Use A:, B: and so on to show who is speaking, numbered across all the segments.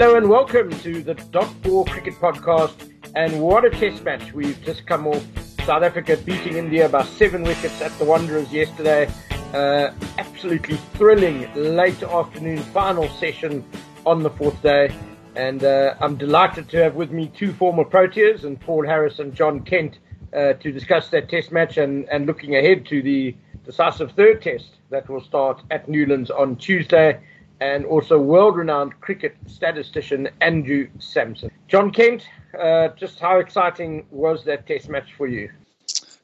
A: Hello and welcome to the Dot Ball Cricket Podcast. And what a test match. We've just come off South Africa beating India by seven wickets at the Wanderers yesterday. Uh, absolutely thrilling late afternoon final session on the fourth day. And uh, I'm delighted to have with me two former Proteas and Paul Harris and Jon Kent uh, to discuss that test match and, and looking ahead to the decisive third test that will start at Newlands on Tuesday and also world-renowned cricket statistician Andrew Samson. Jon Kent, uh, just how exciting was that test match for you?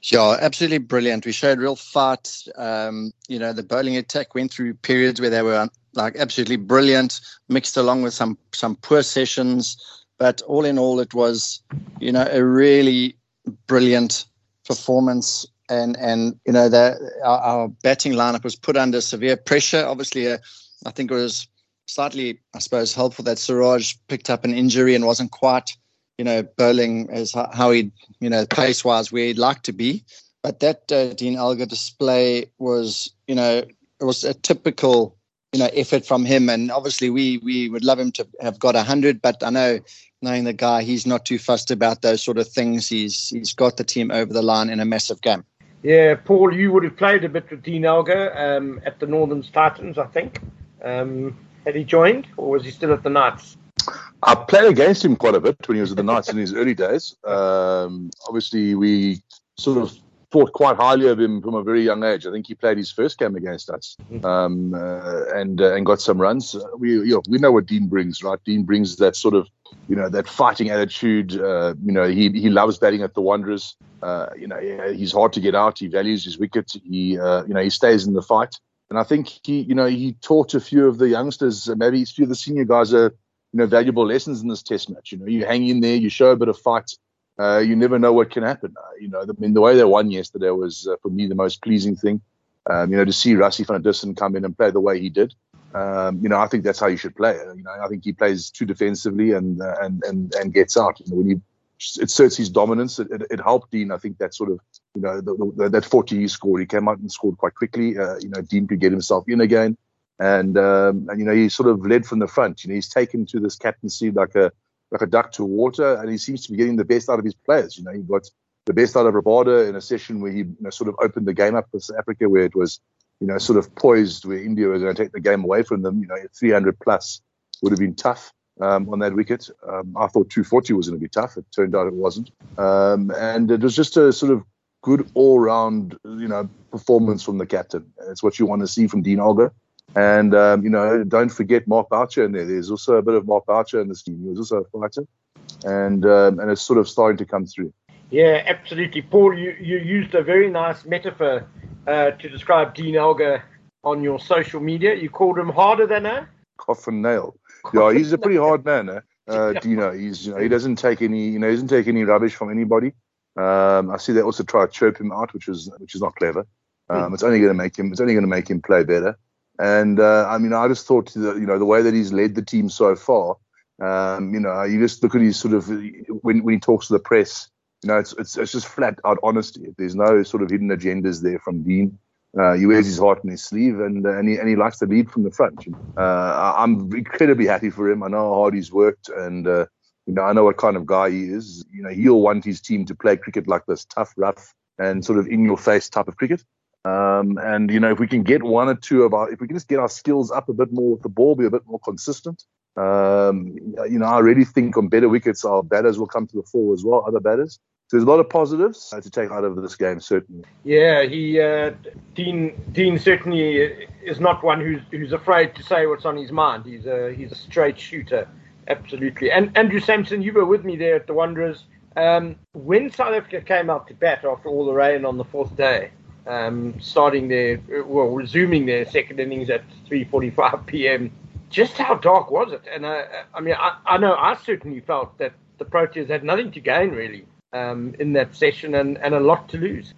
B: Yeah, absolutely brilliant. We showed real fight. Um, you know, the bowling attack went through periods where they were like absolutely brilliant, mixed along with some some poor sessions. But all in all, it was, you know, a really brilliant performance. And and you know, the, our, our batting lineup was put under severe pressure. Obviously, a I think it was slightly, I suppose, helpful that Siraj picked up an injury and wasn't quite, you know, bowling as how he, you know, pace wise where he'd like to be. But that uh, Dean Elgar display was, you know, it was a typical, you know, effort from him. And obviously, we we would love him to have got hundred. But I know, knowing the guy, he's not too fussed about those sort of things. He's he's got the team over the line in a massive game.
A: Yeah, Paul, you would have played a bit with Dean Elgar um, at the Northern Titans, I think. Um, had he joined, or was he still at the Knights?
C: I played against him quite a bit when he was at the Knights in his early days. Um, obviously, we sort of thought quite highly of him from a very young age. I think he played his first game against us mm-hmm. um, uh, and uh, and got some runs. Uh, we you know, we know what Dean brings, right? Dean brings that sort of you know that fighting attitude. Uh, you know he he loves batting at the Wanderers. Uh, you know he's hard to get out. He values his wicket. He uh, you know he stays in the fight. And I think he, you know, he taught a few of the youngsters, maybe a few of the senior guys, are, you know, valuable lessons in this test match. You know, you hang in there, you show a bit of fight. Uh, you never know what can happen. Uh, you know, I mean, the way they won yesterday was, uh, for me, the most pleasing thing. Um, you know, to see Rassie van Dussen come in and play the way he did. Um, you know, I think that's how you should play. You know, I think he plays too defensively and uh, and and and gets out. You know, when he it asserts his dominance. It, it, it, helped Dean. I think that sort of, you know, the, the, that 40 he scored, he came out and scored quite quickly. Uh, you know, Dean could get himself in again. And, um, and, you know, he sort of led from the front. You know, he's taken to this captaincy like a, like a duck to water, and he seems to be getting the best out of his players. You know, he got the best out of Rabada in a session where he you know, sort of opened the game up for South Africa, where it was, you know, sort of poised, where India was going to take the game away from them. You know, 300 plus would have been tough um, on that wicket. Um, I thought 240 was going to be tough. It turned out it wasn't. Um, and it was just a sort of good all-round, you know, performance from the captain. It's what you want to see from Dean Elgar. And um, you know, don't forget Mark Boucher in there. There's also a bit of Mark Boucher in this team. He was also a fighter, and um, and it's sort of starting to come through.
A: Yeah, absolutely, Paul. You you used a very nice metaphor uh, to describe Dean Elgar on your social media. You called him harder than a
C: coffin nail yeah, he's a pretty hard man, eh? uh, Dino. He's you know he doesn't take any you know he doesn't take any rubbish from anybody. Um, I see they also try to chirp him out, which is which is not clever. Um, hmm. it's only going to make him it's only going to make him play better. And uh, I mean, I just thought that you know the way that he's led the team so far. Um, you know, you just look at his sort of when when he talks to the press. You know, it's it's, it's just flat out honesty. There's no sort of hidden agendas there from Dean. Uh, he wears his heart on his sleeve, and uh, and, he, and he likes to lead from the front. Uh, I'm incredibly happy for him. I know how hard he's worked, and uh, you know I know what kind of guy he is. You know he'll want his team to play cricket like this, tough, rough, and sort of in your face type of cricket. Um, and you know if we can get one or two of our, if we can just get our skills up a bit more with the ball, be a bit more consistent. Um, you know I really think on better wickets our batters will come to the fore as well, other batters So there's a lot of positives to take out of this game, certainly.
A: Yeah, he uh, Dean Dean certainly is not one who's who's afraid to say what's on his mind. He's a he's a straight shooter, absolutely. And Andrew Samson, you were with me there at the Wanderers. Um, when South Africa came out to bat after all the rain on the fourth day, um, starting their well resuming their second innings at 3:45 p.m. Just how dark was it? And uh, I mean, I, I know I certainly felt that the Proteas had nothing to gain really um, in that session and, and a lot to lose.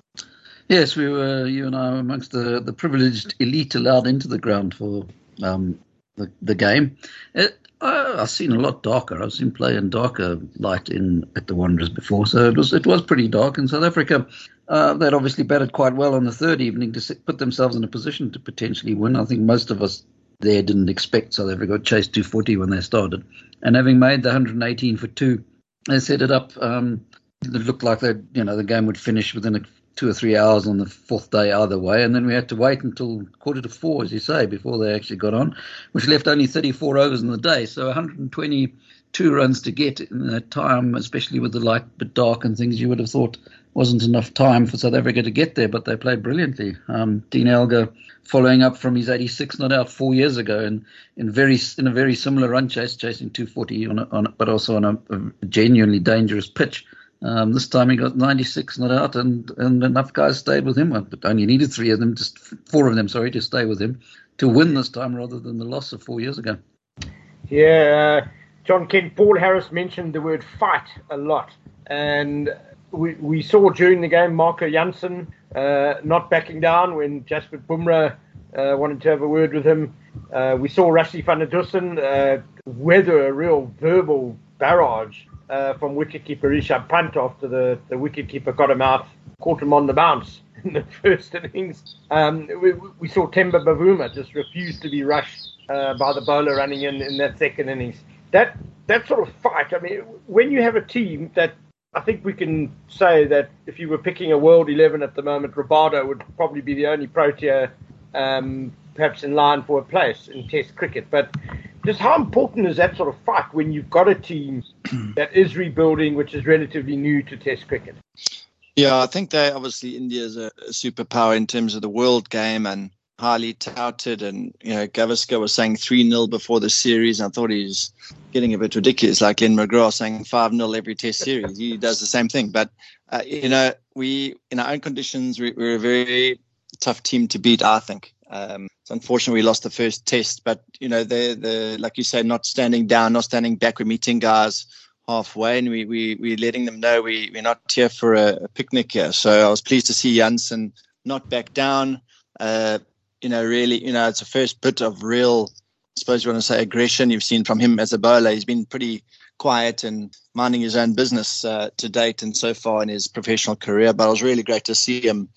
D: Yes, we were, you and I were amongst the, the privileged elite allowed into the ground for um, the, the game. It, I, have seen a lot darker. I've seen play in darker light in at the Wanderers before, so it was it was pretty dark in South Africa. Uh, they'd obviously batted quite well on the third evening to put themselves in a position to potentially win. I think most of us there didn't expect South Africa to chase 240 when they started. And having made the 118 for two, they set it up. Um, it looked like that you know the game would finish within a, two or three hours on the fourth day either way, and then we had to wait until quarter to four, as you say, before they actually got on, which left only 34 overs in the day. So 122 runs to get in that time, especially with the light but dark and things, you would have thought wasn't enough time for South Africa to get there, but they played brilliantly. Um, Dean Elgar following up from his 86 not out four years ago and in very in a very similar run chase, chasing 240 on, a, on but also on a, a genuinely dangerous pitch. Um, this time he got 96 not out, and, and enough guys stayed with him. But only needed three of them, just four of them, sorry, to stay with him to win this time rather than the loss of four years ago.
A: Yeah, uh, Jon Kent, Paul Harris mentioned the word fight a lot, and we, we saw during the game Marco Jansen uh, not backing down when Jasprit Bumrah uh, wanted to have a word with him. Uh, we saw Rassie van der Dussen uh, weather a real verbal barrage uh, from wicketkeeper Rishabh Pant after the, the wicketkeeper got him out, caught him on the bounce in the first innings. Um, we, we, saw Temba Bavuma just refuse to be rushed uh, by the bowler running in in that second innings. That that sort of fight. I mean, when you have a team that I think we can say that if you were picking a world 11 at the moment, Rabada would probably be the only Protea um, perhaps in line for a place in Test cricket. But just how important is that sort of fight when you've got a team that is rebuilding, which is relatively new to Test cricket?
B: Yeah, I think they obviously India is a, a superpower in terms of the world game and highly touted. And, you know, Gavaskar was saying 3 0 before the series. And I thought he was getting a bit ridiculous, like Glenn McGrath saying 5 0 every test series. He does the same thing. But, uh, you know, we, in our own conditions, we, we're a very tough team to beat, I think. Um, so unfortunately, we lost the first test, but you know, the the like you say, not standing down, not standing back. We're meeting guys halfway, and we we we're letting them know we we're not here for a, a picnic here. So I was pleased to see Jansen not back down. Uh, you know, really, you know, it's a first bit of real, I suppose you want to say aggression you've seen from him as a bowler. He's been pretty quiet and minding his own business uh, to date and so far in his professional career. But it was really great to see him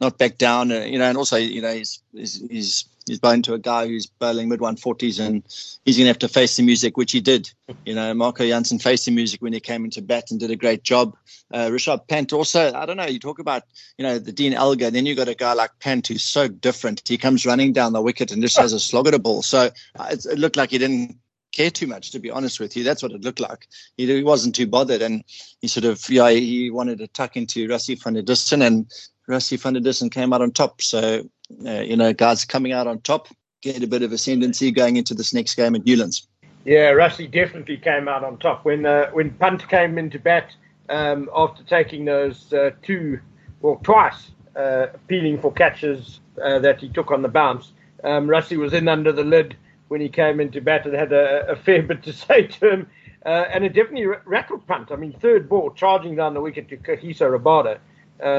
B: not back down, uh, you know, and also, you know, he's, he's, he's he's bowling to a guy who's bowling mid 140s and he's going to have to face the music, which he did. You know, Marco Jansen faced the music when he came into bat and did a great job. Uh, Rishabh Pant also, I don't know, you talk about, you know, the Dean Elgar, then you got a guy like Pant who's so different. He comes running down the wicket and just has a slog at a ball. So uh, it, it looked like he didn't care too much, to be honest with you. That's what it looked like. He, he wasn't too bothered, and he sort of, yeah, he wanted to tuck into Rassie van der Dussen, and Rassie van der Dussen came out on top. So uh, you know, guys coming out on top, get a bit of ascendancy going into this next game at Newlands.
A: Yeah, Rassie definitely came out on top when uh, when Pant came into bat um, after taking those uh, two, well, twice uh, appealing for catches uh, that he took on the bounce. Um, was in under the lid when he came into bat and had a, a fair bit to say to him. Uh, and it definitely rattled Pant. I mean, third ball, charging down the wicket to Kagiso Rabada.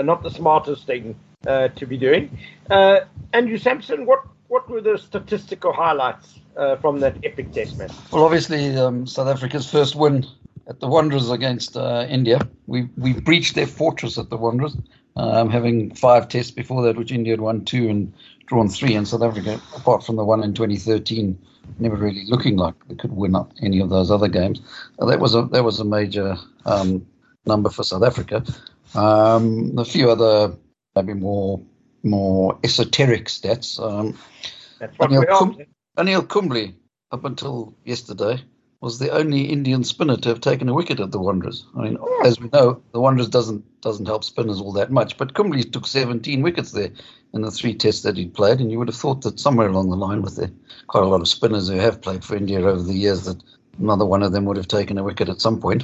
A: not the smartest thing uh, to be doing. Uh, Andrew Samson, what, what were the statistical highlights uh, from that epic test match?
D: Well, obviously, um, South Africa's first win at the Wanderers against uh, India. We we breached their fortress at the Wanderers, um, having five tests before that, which India had won two and drawn three, and South Africa, apart from the one in 2013, never really looking like they could win up any of those other games. Uh, that was a that was a major um, number for South Africa. Um, a few other maybe more more esoteric stats. Um,
A: That's what Anil, Kum-
D: Anil Kumble, up until yesterday, was the only Indian spinner to have taken a wicket at the Wanderers. I mean, oh. as we know, the Wanderers doesn't doesn't help spinners all that much, but Kumble took 17 wickets there in the three tests that he played, and you would have thought that somewhere along the line, with the, quite a lot of spinners who have played for India over the years, that another one of them would have taken a wicket at some point.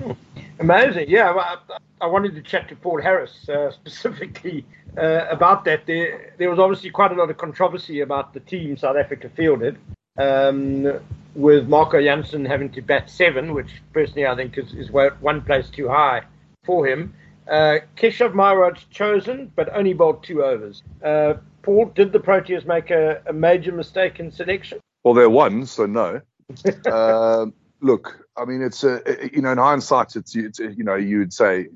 A: Hmm. Amazing, yeah. I, I, wanted to chat to Paul Harris uh, specifically uh, about that. There, there was obviously quite a lot of controversy about the team South Africa fielded, um, with Marco Jansen having to bat seven, which personally I think is, is won place too high for him. Uh, Keshav chosen, but only bowled two overs. Uh, Paul, did the Proteas make a, a, major mistake in selection?
C: Well, they're one, so no. uh, look, I mean, it's a you know in hindsight, it's, it's you know you'd say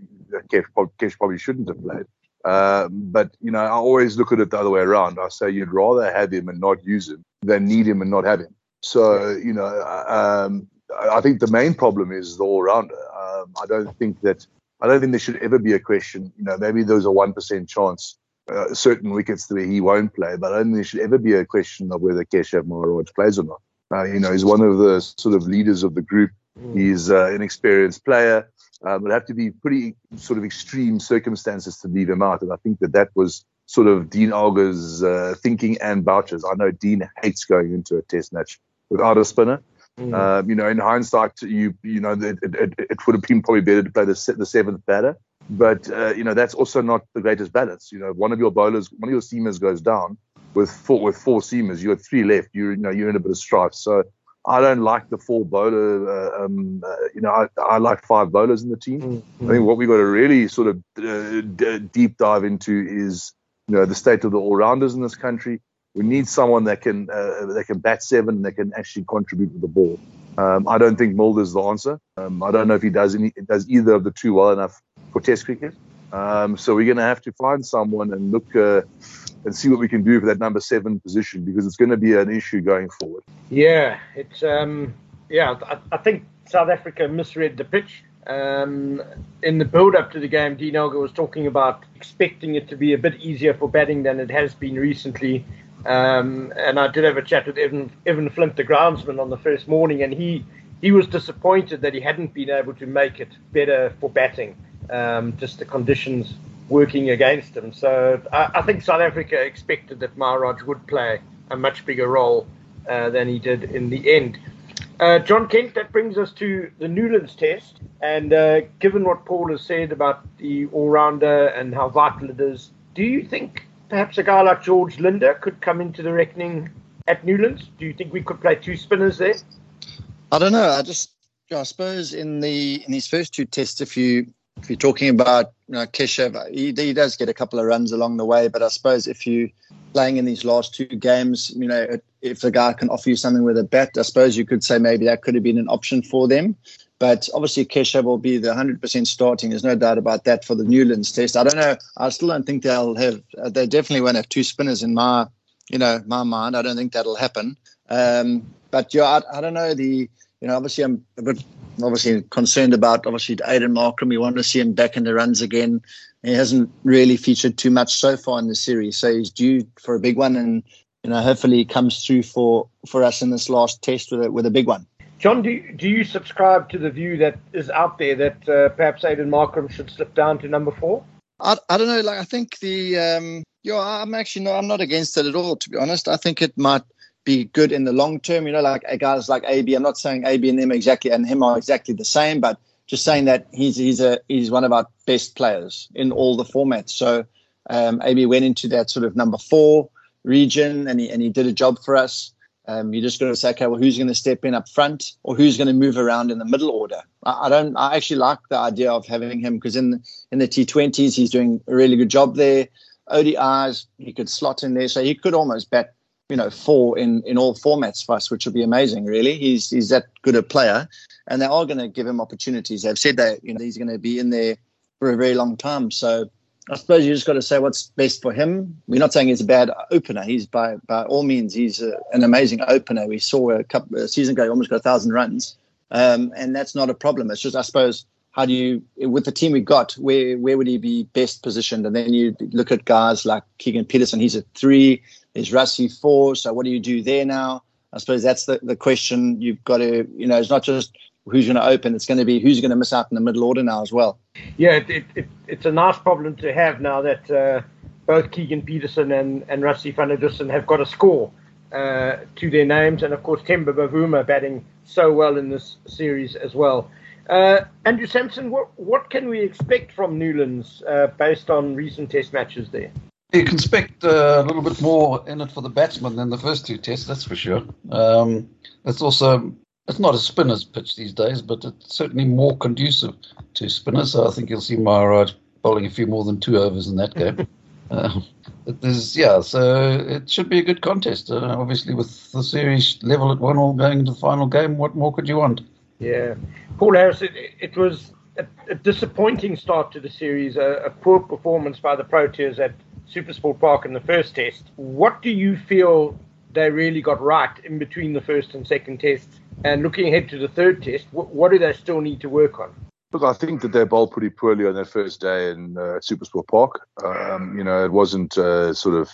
C: Kesh, Kesh probably shouldn't have played. Uh, but you know, I always look at it the other way around. I say you'd rather have him and not use him than need him and not have him. So you know, um, I think the main problem is the all rounder. Um, I don't think that I don't think there should ever be a question. You know, maybe there's a one percent chance uh, certain wickets where he won't play, but I don't think there should ever be a question of whether Keshav Maharaj plays or not. Uh, you know, he's one of the sort of leaders of the group. Mm. He's uh, an experienced player. Um, it have to be pretty sort of extreme circumstances to leave him out, and I think that that was sort of Dean Elgar's uh, thinking and Boucher's. I know Dean hates going into a test match without a spinner. Mm. Um, you know, in hindsight, you you know, it, it, it, would have been probably better to play the, the seventh batter. But uh, you know, that's also not the greatest balance. You know, one of your bowlers, one of your seamers goes down with four with four seamers. You have three left. You, you know, you're in a bit of strife. So I don't like the four bowler. Uh, um, uh, you know, I, I, like five bowlers in the team. Mm-hmm. I think what we've got to really sort of uh, d- deep dive into is you know the state of the all rounders in this country. We need someone that can uh, that can bat seven that can actually contribute with the ball. Um, I don't think Mulder's the answer. Um, I don't know if he does any does either of the two well enough for Test cricket. Um, so we're going to have to find someone and look uh, and see what we can do for that number seven position because it's going to be an issue going forward.
A: Yeah, it's um, yeah. I, I think South Africa misread the pitch. Um, in the build up to the game, Dean Elgar was talking about expecting it to be a bit easier for batting than it has been recently. Um, and I did have a chat with Evan, Evan Flint, the groundsman, on the first morning, and he, he was disappointed that he hadn't been able to make it better for batting, um, just the conditions working against him. So I, I, think South Africa expected that Maharaj would play a much bigger role uh, than he did in the end. Uh, Jon Kent, that brings us to the Newlands test. And uh, given what Paul has said about the all rounder and how vital it is, do you think perhaps a guy like George Linde could come into the reckoning at Newlands? Do you think we could play two spinners there?
B: I don't know. I just, I suppose in the in these first two tests, if you if you're talking about you know, Keshav, he, he does get a couple of runs along the way. But I suppose if you playing in these last two games, you know, if the guy can offer you something with a bat, I suppose you could say maybe that could have been an option for them. But obviously, Keshav will be the 100% starting. There's no doubt about that for the Newlands test. I don't know. I still don't think they'll have. Uh, they definitely won't have two spinners in my, you know, my mind. I don't think that'll happen. Um, but yeah, I, I, don't know. The you know, obviously, I'm a bit obviously concerned about obviously Aiden Markram. We want to see him back in the runs again. He hasn't really featured too much so far in the series, so he's due for a big one, and you know, hopefully, he comes through for for us in this last test with a, with a big one.
A: Jon, do you, do you subscribe to the view that is out there that uh, perhaps Aiden Markram should slip down to number four?
B: I, I don't know. Like I think the um, yeah, I'm actually no, I'm not against it at all. To be honest, I think it might be good in the long term. You know, like guys like AB. I'm not saying AB and them exactly and him are exactly the same, but just saying that he's he's a he's one of our best players in all the formats. So um, AB went into that sort of number four region and he and he did a job for us. Um, you're just going to say, okay, well, who's going to step in up front or who's going to move around in the middle order? I, I don't. I actually like the idea of having him because in the, in the T20s he's doing a really good job there. ODIs he could slot in there, so he could almost bat, you know, four in in all formats for us, which would be amazing. Really, he's he's that good a player, and they are going to give him opportunities. They've said that you know he's going to be in there for a very long time. So I suppose you just got to say what's best for him. We're not saying he's a bad opener. He's by by all means he's a, an amazing opener. We saw a couple a season ago he almost got a thousand runs, um, and that's not a problem. It's just I suppose how do you with the team we've got where where would he be best positioned? And then you look at guys like Keegan Petersen. He's a three. There's Rassie four. So what do you do there now? I suppose that's the, the question you've got to you know it's not just who's going to open. It's going to be who's going to miss out in the middle order now as well.
A: Yeah, it, it, it, it's a nice problem to have now that uh, both Keegan Petersen and, and Rassie van der Dussen have got a score uh, to their names. And of course, Temba Bavuma batting so well in this series as well. Uh, Andrew Samson, what, what can we expect from Newlands uh, based on recent test matches there?
D: You can expect uh, a little bit more in it for the batsman than the first two tests, that's for sure. Um, that's also it's not a spinner's pitch these days, but it's certainly more conducive to spinners. So I think you'll see Maharaj bowling a few more than two overs in that game. uh, there's, yeah, so it should be a good contest. Uh, obviously, with the series level at one all going into the final game, what more could you want?
A: Yeah, Paul Harris, it, it was a, a, disappointing start to the series, a, a, poor performance by the Proteas at Supersport Park in the first test. What do you feel they really got right in between the first and second tests? And looking ahead to the third test, what, what do they still need to work on?
C: Look, I think that they bowled pretty poorly on their first day in uh, Supersport Park. Um, you know, it wasn't uh, sort of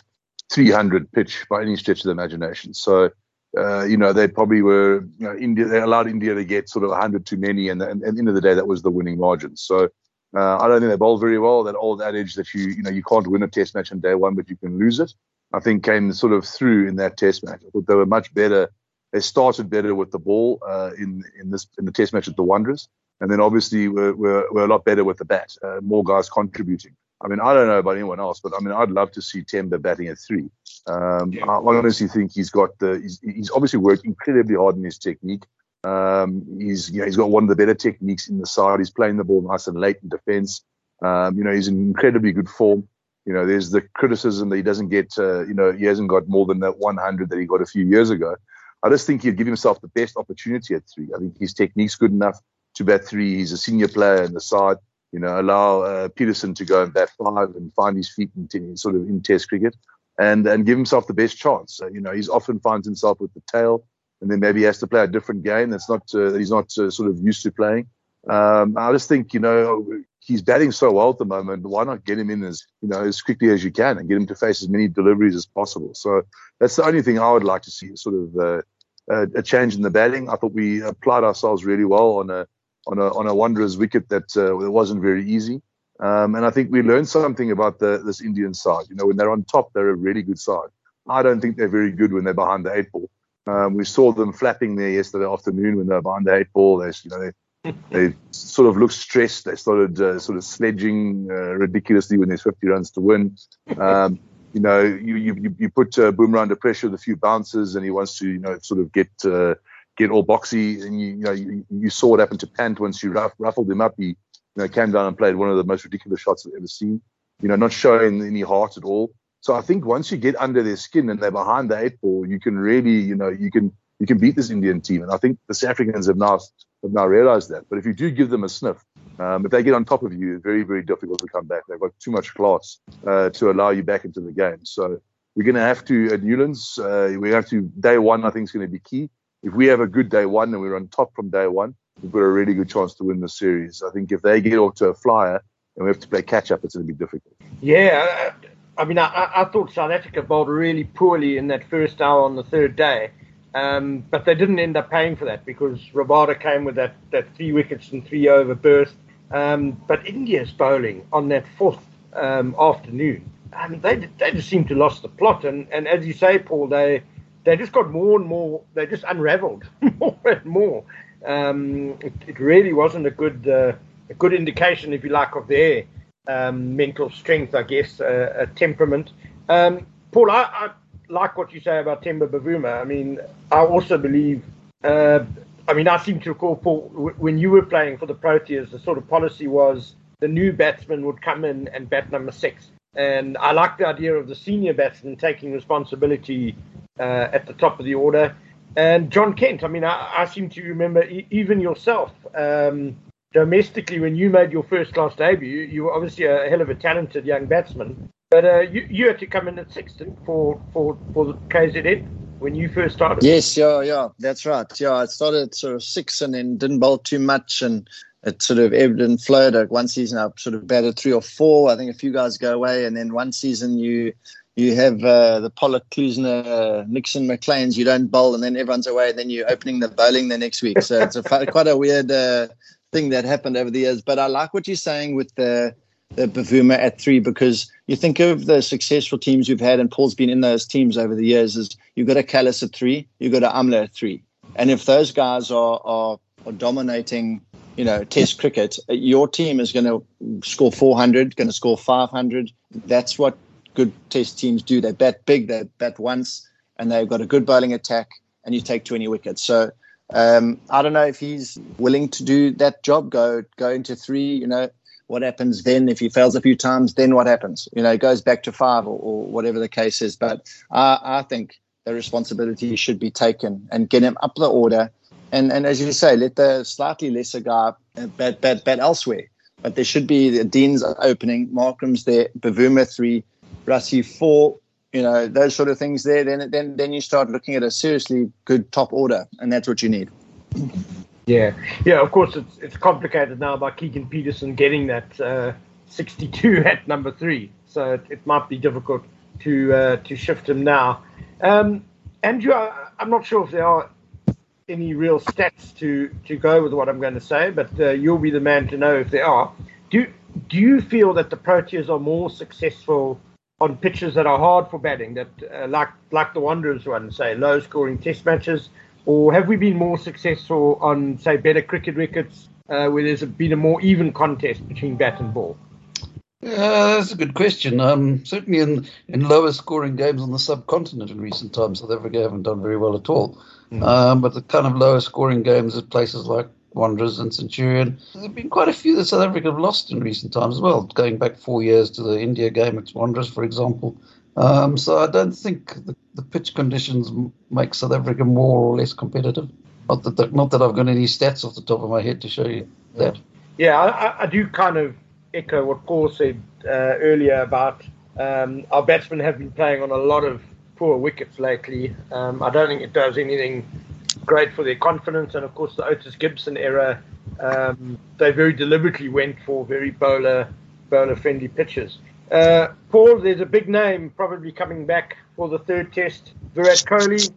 C: 300 pitch by any stretch of the imagination. So, uh, you know, they probably were, you know, India, they allowed India to get sort of 100 too many. And, and, and at the end of the day, that was the winning margin. So, uh, I don't think they bowled very well. That old adage that you, you know, you can't win a test match on day one, but you can lose it, I think came sort of through in that test match. I thought they were much better. They started better with the ball uh, in in this in the test match at the Wanderers. And then obviously we're, we're, we're a lot better with the bat, uh, more guys contributing. I mean, I don't know about anyone else, but I mean, I'd love to see Temba batting at three. Um, yeah. I honestly think he's got the, he's, he's obviously worked incredibly hard in his technique. Um, he's, you know, he's got one of the better techniques in the side. He's playing the ball nice and late in defence. Um, you know, he's in incredibly good form. You know, there's the criticism that he doesn't get, uh, you know, he hasn't got more than that 100 that he got a few years ago. I just think he'd give himself the best opportunity at three. I think his technique's good enough to bat three. He's a senior player in the side. You know, allow uh, Petersen to go and bat five and find his feet in, in, sort of in Test cricket, and and give himself the best chance. you know, he's often finds himself with the tail, and then maybe he has to play a different game that's not uh, that he's not uh, sort of used to playing. Um, I just think you know he's batting so well at the moment. Why not get him in as you know as quickly as you can and get him to face as many deliveries as possible? So that's the only thing I would like to see, sort of uh, a change in the batting. I thought we applied ourselves really well on a on a on a Wanderers wicket that uh, wasn't very easy. Um, and I think we learned something about the, this Indian side. You know, when they're on top, they're a really good side. I don't think they're very good when they're behind the eight ball. Um, we saw them flapping there yesterday afternoon when they were behind the eight ball. They, you know, they, they sort of looked stressed. They started uh, sort of sledging uh, ridiculously when there's 50 runs to win. Um, you know, you you, you put uh, Bumrah under pressure with a few bounces, and he wants to, you know, sort of get uh, get all boxy. And you, you know, you, you, saw what happened to Pant once you ruff, ruffled him up. He you know, came down and played one of the most ridiculous shots I've ever seen. You know, not showing any heart at all. So I think once you get under their skin and they're behind the eight ball, you can really, you know, you can you can beat this Indian team. And I think the South Africans have now have now realised that. But if you do give them a sniff, um, if they get on top of you, it's very very difficult to come back. They've got too much class uh, to allow you back into the game. So we're going to have to at Newlands. Uh, we have to day one. I think is going to be key if we have a good day one and we're on top from day one, we've got a really good chance to win the series. I think if they get off to a flyer and we have to play catch up, it's going to be difficult.
A: Yeah, I mean, I, I thought South Africa bowled really poorly in that first hour on the third day. Um, but they didn't end up paying for that because Rabada came with that, that three wickets and three over burst. Um, but India's bowling on that fourth um, afternoon, I mean, they they just seemed to lost the plot. And, and as you say, Paul, they they just got more and more. They just unravelled more and more. Um, it, it, really wasn't a good uh, a good indication, if you like, of their um, mental strength, I guess, uh, temperament. Um, Paul, I, I, like what you say about Temba Bavuma. I mean, I also believe. Uh, I mean, I seem to recall, Paul, when you were playing for the Proteas, the sort of policy was the new batsman would come in and bat number six. And I like the idea of the senior batsman taking responsibility uh, at the top of the order. And Jon Kent, I mean, I, I seem to remember e- even yourself um, domestically when you made your first class debut, you were obviously a hell of a talented young batsman. But uh, you, you had to come in at sixth for, for, for the KZN when you first started.
B: Yes, yeah, yeah, that's right. Yeah, I started sort of six and then didn't bowl too much and it sort of ebbed and flowed. One season I sort of batted three or four. I think a few guys go away, and then one season you you have uh, the Pollock, Klusener, Nixon, McLean's. You don't bowl, and then everyone's away. And then you're opening the bowling the next week. So it's a, quite a weird uh, thing that happened over the years. But I like what you're saying with the the Bavuma at three because you think of the successful teams you've had, and Paul's been in those teams over the years. Is you've got a Kallis at three, you've got a Amla at three, and if those guys are are, are dominating you know, Test cricket, your team is going to score 400, going to score 500. That's what good test teams do. They bat big, they bat once, and they've got a good bowling attack, and you take 20 wickets. So um, I don't know if he's willing to do that job, go go into three, you know, what happens then if he fails a few times, then what happens? You know, it goes back to five or, or whatever the case is. But I, I think the responsibility should be taken and get him up the order and and as you say, let the slightly lesser guy bat bat bat elsewhere. But there should be the Dean's opening, Markram's there, Bavuma three, Rassie four, you know, those sort of things there. Then then then you start looking at a seriously good top order, and that's what you need.
A: Yeah, yeah. Of course, it's it's complicated now by Keegan Petersen getting that uh, 62 at number three, so it, it might be difficult to uh, to shift him now. Um, Andrew, I, I'm not sure if there are any real stats to, to go with what I'm going to say, but uh, you'll be the man to know if there are. Do do you feel that the Proteas are more successful on pitches that are hard for batting, that uh, like like the Wanderers one, say low scoring Test matches, or have we been more successful on say better cricket wickets uh, where there's been a more even contest between bat and ball?
D: Yeah, that's a good question. Um, certainly in, in lower scoring games on the subcontinent in recent times, South Africa haven't done very well at all. Mm. Um, but the kind of lower scoring games at places like Wanderers and Centurion, there have been quite a few that South Africa have lost in recent times as well, going back four years to the India game at Wanderers, for example. Um, so I don't think the, the, pitch conditions make South Africa more or less competitive. Not that, not that I've got any stats off the top of my head to show you that.
A: Yeah, I, I do kind of echo what Paul said uh, earlier about um, our batsmen have been playing on a lot of poor wickets lately. Um, I don't think it does anything great for their confidence. And of course, the Otis Gibson era, um, they very deliberately went for very bowler bowler friendly pitches. Uh, Paul, there's a big name probably coming back for the third test. Virat Kohli.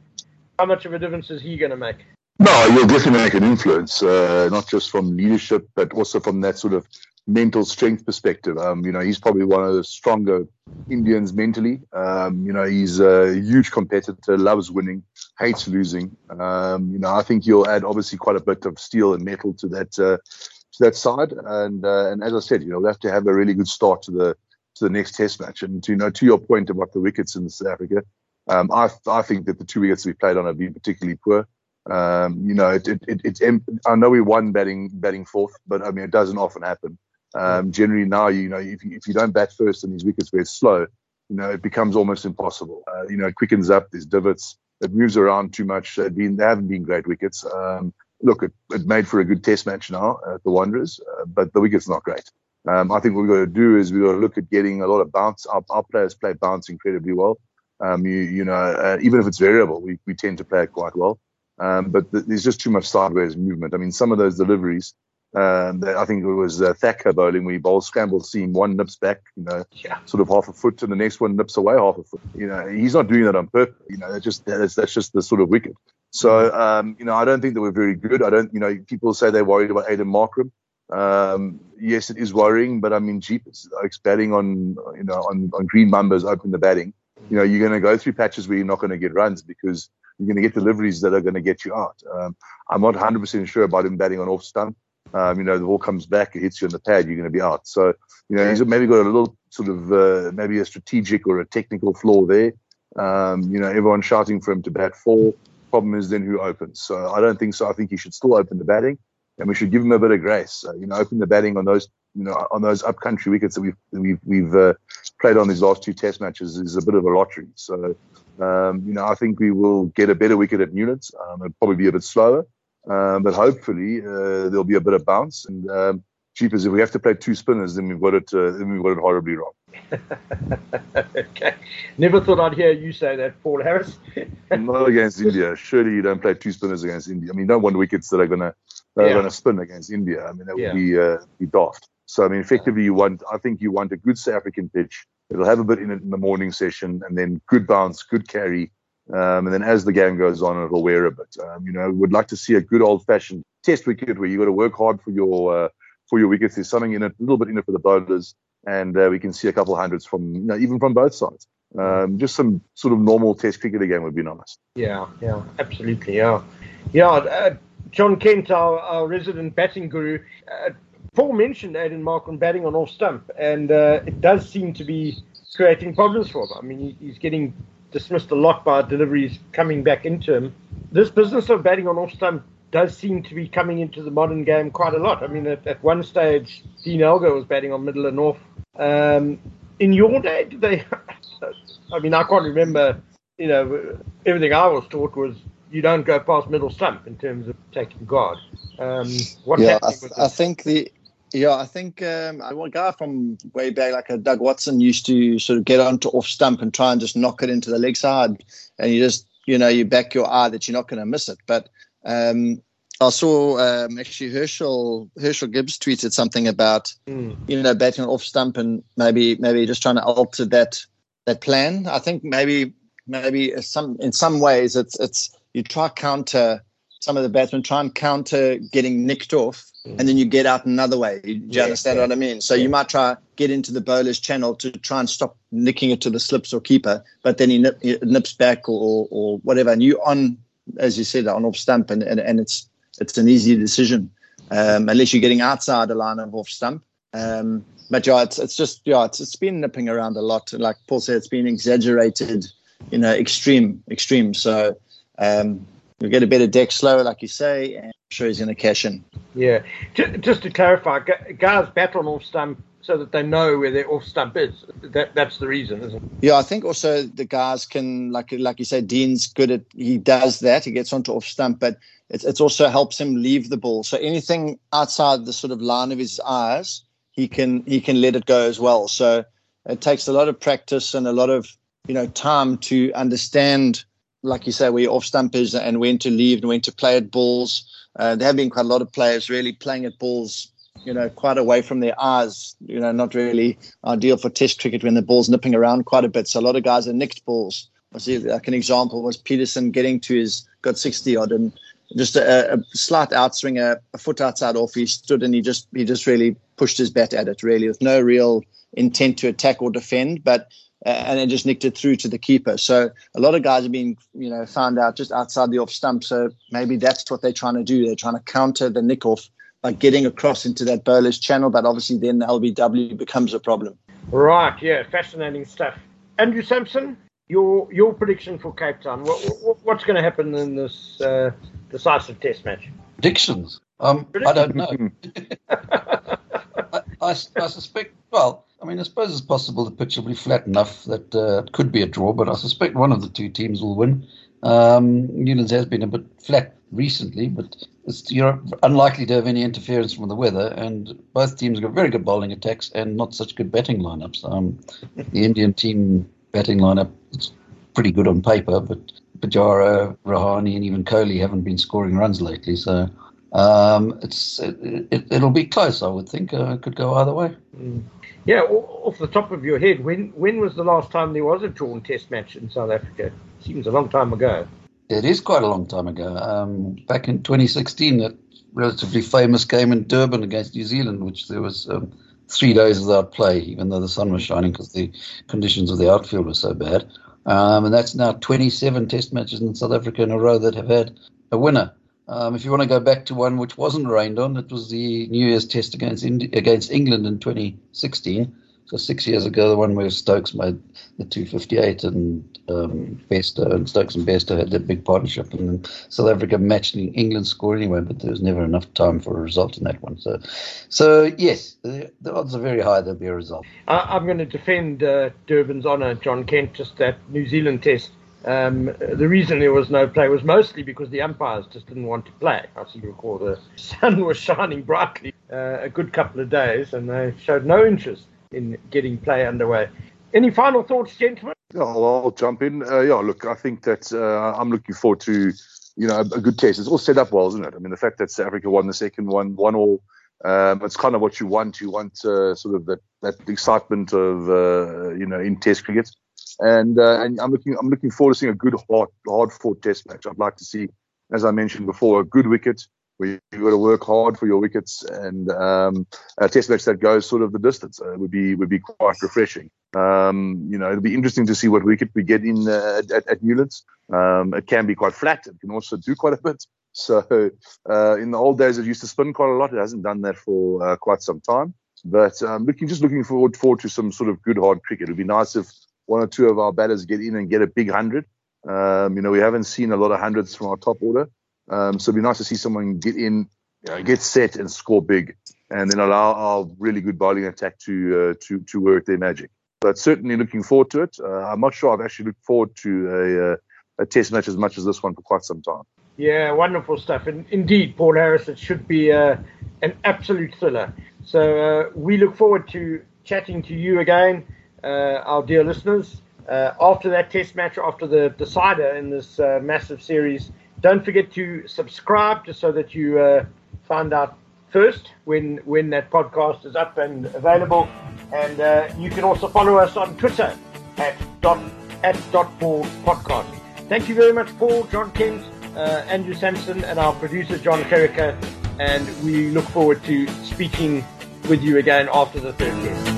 A: How much of a difference is he going to make?
C: No, he'll definitely make an influence, uh, not just from leadership, but also from that sort of mental strength perspective. Um, you know, he's probably one of the stronger Indians mentally. Um, you know, he's a huge competitor, loves winning, hates losing. Um, you know, I think he'll add obviously quite a bit of steel and metal to that uh, to that side. And uh, and as I said, you know, we'll have to have a really good start to the to the next Test match. And to you know, to your point about the wickets in South Africa, um, I I think that the two wickets we played on have been particularly poor. Um, you know, it, it, it, it's. I know we won batting batting fourth, but I mean, it doesn't often happen. Um, generally now, you know, if you, if you don't bat first and these wickets where it's slow, you know, it becomes almost impossible. Uh, you know, it quickens up. There's divots. It moves around too much. They've been, they haven't been great wickets. Um, look, it, it, made for a good test match now at the Wanderers, uh, but the wicket's not great. Um, I think what we've got to do is we've got to look at getting a lot of bounce. Our, our players play bounce incredibly well. Um, you, you know, uh, even if it's variable, we, we tend to play it quite well. Um, but th- there's just too much sideways movement. I mean, some of those deliveries, um, I think it was uh, Thakur bowling where he bowls scramble seam, one nips back, you know, yeah. sort of half a foot, and the next one nips away half a foot. You know, he's not doing that on purpose. You know, that's just that's, that's just the sort of wicket. So, um, you know, I don't think that we're very good. I don't, you know, people say they're worried about Aiden Markram. Um, yes, it is worrying, but I mean, jeepers, like batting on, you know, on, on green numbers, open the batting. You know, you're going to go through patches where you're not going to get runs because you're going to get deliveries that are going to get you out. Um, I'm not 100% sure about him batting on off stump um, you know, the ball comes back, it hits you on the pad, you're going to be out. So, you know, he's maybe got a little sort of uh, maybe a strategic or a technical flaw there. Um, you know, everyone's shouting for him to bat four. Problem is then who opens. So I don't think so. I think he should still open the batting, and we should give him a bit of grace. Uh, you know, open the batting on those, you know, on those upcountry wickets that we've we've we've uh, played on these last two Test matches is a bit of a lottery. So, um, you know, I think we will get a better wicket at Newlands. Um, it'll probably be a bit slower. Um, but hopefully uh, there'll be a bit of bounce. And cheapers, if we have to play two spinners, then we've got it. Uh, then we've got it horribly wrong.
A: okay. Never thought I'd hear you say that, Paul Harris.
C: Not against India. Surely you don't play two spinners against India. I mean, don't want wickets that are gonna that are yeah. gonna spin against India. I mean, that would yeah. be uh, be daft. So I mean, effectively, you want. I think you want a good South African pitch. It'll have a bit in it in the morning session, and then good bounce, good carry, um, and then as the game goes on, it'll wear a bit. Um, you know, we would like to see a good old-fashioned test wicket where you got to work hard for your uh, for your wickets. There's something in it, a little bit in it for the bowlers, and uh, we can see a couple hundreds from you know, even from both sides. Um, just some sort of normal test cricket again would be nice.
A: Yeah, yeah, absolutely, yeah, yeah. Uh, Jon Kent, our, our resident batting guru, uh, Paul mentioned Aiden Markram batting on off stump, and uh, it does seem to be creating problems for him. I mean, he, he's getting dismissed a lot by deliveries coming back into him. This business of batting on off stump does seem to be coming into the modern game quite a lot. I mean, at, at one stage, Dean Elgar was batting on middle and off. Um, in your day, did they? I mean, I can't remember. You know, everything I was taught was you don't go past middle stump in terms of taking guard. Um,
B: yeah, I, th- I think the yeah, I think um, a guy from way back, like a Doug Watson, used to sort of get onto off stump and try and just knock it into the leg side, and you just you know you back your eye that you're not going to miss it. But um, I saw um, actually Herschel Herschel Gibbs tweeted something about
A: Mm.
B: you know batting off stump and maybe maybe just trying to alter that that plan. I think maybe maybe some in some ways it's it's you try counter some of the batsmen try and counter getting nicked off and then you get out another way. Do you
A: Yeah,
B: understand
A: yeah.
B: what I mean? So
A: Yeah.
B: you might try get into the bowler's channel to try and stop nicking it to the slips or keeper, but then he, nip, he nips back or, or whatever, and you on as you said on off stump, and, and, and it's it's an easy decision um, unless you're getting outside the line of off stump. Um, but yeah, it's it's just yeah, it's it's been nipping around a lot. Like Paul said, it's been exaggerated, you know, extreme, extreme. So um, you'll get a better deck slower, like you say, and I'm sure he's going to cash in.
A: Yeah, Ju- just to clarify, gu- guys bat on off stump so that they know where their off stump is. That that's the reason, isn't it?
B: Yeah, I think also the guys can, like like you said, Dean's good at he does that. He gets onto off stump, but it it's also helps him leave the ball. So anything outside the sort of line of his eyes, he can he can let it go as well. So it takes a lot of practice and a lot of you know time to understand, like you say, where your off stump is and when to leave and when to play at balls. Uh, there have been quite a lot of players really playing at balls, you know, quite away from their eyes. You know, not really ideal for Test cricket when the ball's nipping around quite a bit. So a lot of guys are nicked balls. I see, like an example was Petersen getting to his got 60 odd and just a, a slight outswing, a, a foot outside off. He stood and he just he just really pushed his bat at it really with no real intent to attack or defend, but uh, and then just nicked it through to the keeper. So a lot of guys have been you know found out just outside the off stump. So maybe that's what they're trying to do. They're trying to counter the nick off by getting across into that bowler's channel, but obviously then the LBW becomes a problem.
A: Right. Yeah. Fascinating stuff. Andrew Samson, your your prediction for Cape Town. What, what what's going to happen in this uh, decisive Test match?
D: Predictions. Um, I don't know. I, I, I suspect. Well, I mean, I suppose it's possible the pitch will be flat enough that uh, it could be a draw, but I suspect one of the two teams will win. Um, Newlands has been a bit flat recently, but it's, you're unlikely to have any interference from the weather, and both teams got very good bowling attacks and not such good batting lineups. Um, the Indian team batting lineup is pretty good on paper, but Pujara, Rahane, and even Kohli haven't been scoring runs lately, so. Um, it's it, it, it'll be close, I would think. Uh, it could go either way.
A: Yeah. Off the top of your head, when when was the last time there was a drawn Test match in South Africa? Seems a long time ago.
D: It is quite a long time ago. Um, back in 2016, that relatively famous game in Durban against New Zealand, which there was um, three days without play, even though the sun was shining because the conditions of the outfield were so bad. Um, and that's now 27 Test matches in South Africa in a row that have had a winner. Um, if you want to go back to one which wasn't rained on, it was the New Year's Test against Indi- against England in 2016. So six years ago, the one where Stokes made the 258 and um, Bairstow and Stokes and Bairstow had that big partnership, and South Africa matched in England score anyway, but there was never enough time for a result in that one. So, so yes, the, the odds are very high there'll be a result.
A: I, I'm going to defend uh, Durban's honour, Jon Kent, just that New Zealand Test. Um, the reason there was no play was mostly because the umpires just didn't want to play. I to recall the sun was shining brightly uh, a good couple of days, and they showed no interest in getting play underway. Any final thoughts, gentlemen?
C: Yeah, I'll, I'll jump in. Uh, yeah, look, I think that uh, I'm looking forward to, you know, a, a good test. It's all set up well, isn't it? I mean, the fact that South Africa won the second one, one all, um, it's kind of what you want. You want uh, sort of that, that excitement of, uh, you know, in Test cricket. And uh, and I'm looking I'm looking forward to seeing a good hard hard fought Test match. I'd like to see, as I mentioned before, a good wicket where you've got to work hard for your wickets and um, a Test match that goes sort of the distance uh, would be would be quite refreshing. Um, you know, it'll be interesting to see what wicket we get in uh, at, at Newlands. Um, it can be quite flat. It can also do quite a bit. So uh, in the old days, it used to spin quite a lot. It hasn't done that for uh, quite some time. But um, looking, just looking forward forward to some sort of good hard cricket. It'd be nice if one or two of our batters get in and get a big hundred. Um, you know, we haven't seen a lot of hundreds from our top order. Um, so it'd be nice to see someone get in, know, get set and score big, and then allow our really good bowling attack to uh, to to work their magic. But certainly looking forward to it. Uh, I'm not sure I've actually looked forward to a, uh, a test match as much as this one for quite some time.
A: Yeah, wonderful stuff. And indeed, Paul Harris, it should be uh, an absolute thriller. So uh, we look forward to chatting to you again, uh, our dear listeners, uh, after that test match, after the decider in this uh, massive series. Don't forget to subscribe just so that you uh, find out first when when that podcast is up and available. And you can also follow us on Twitter at dot at dot Ball podcast. Thank you very much, Paul, Jon Kent, uh, Andrew Samson, and our producer, John Kerricker. And we look forward to speaking with you again after the third test.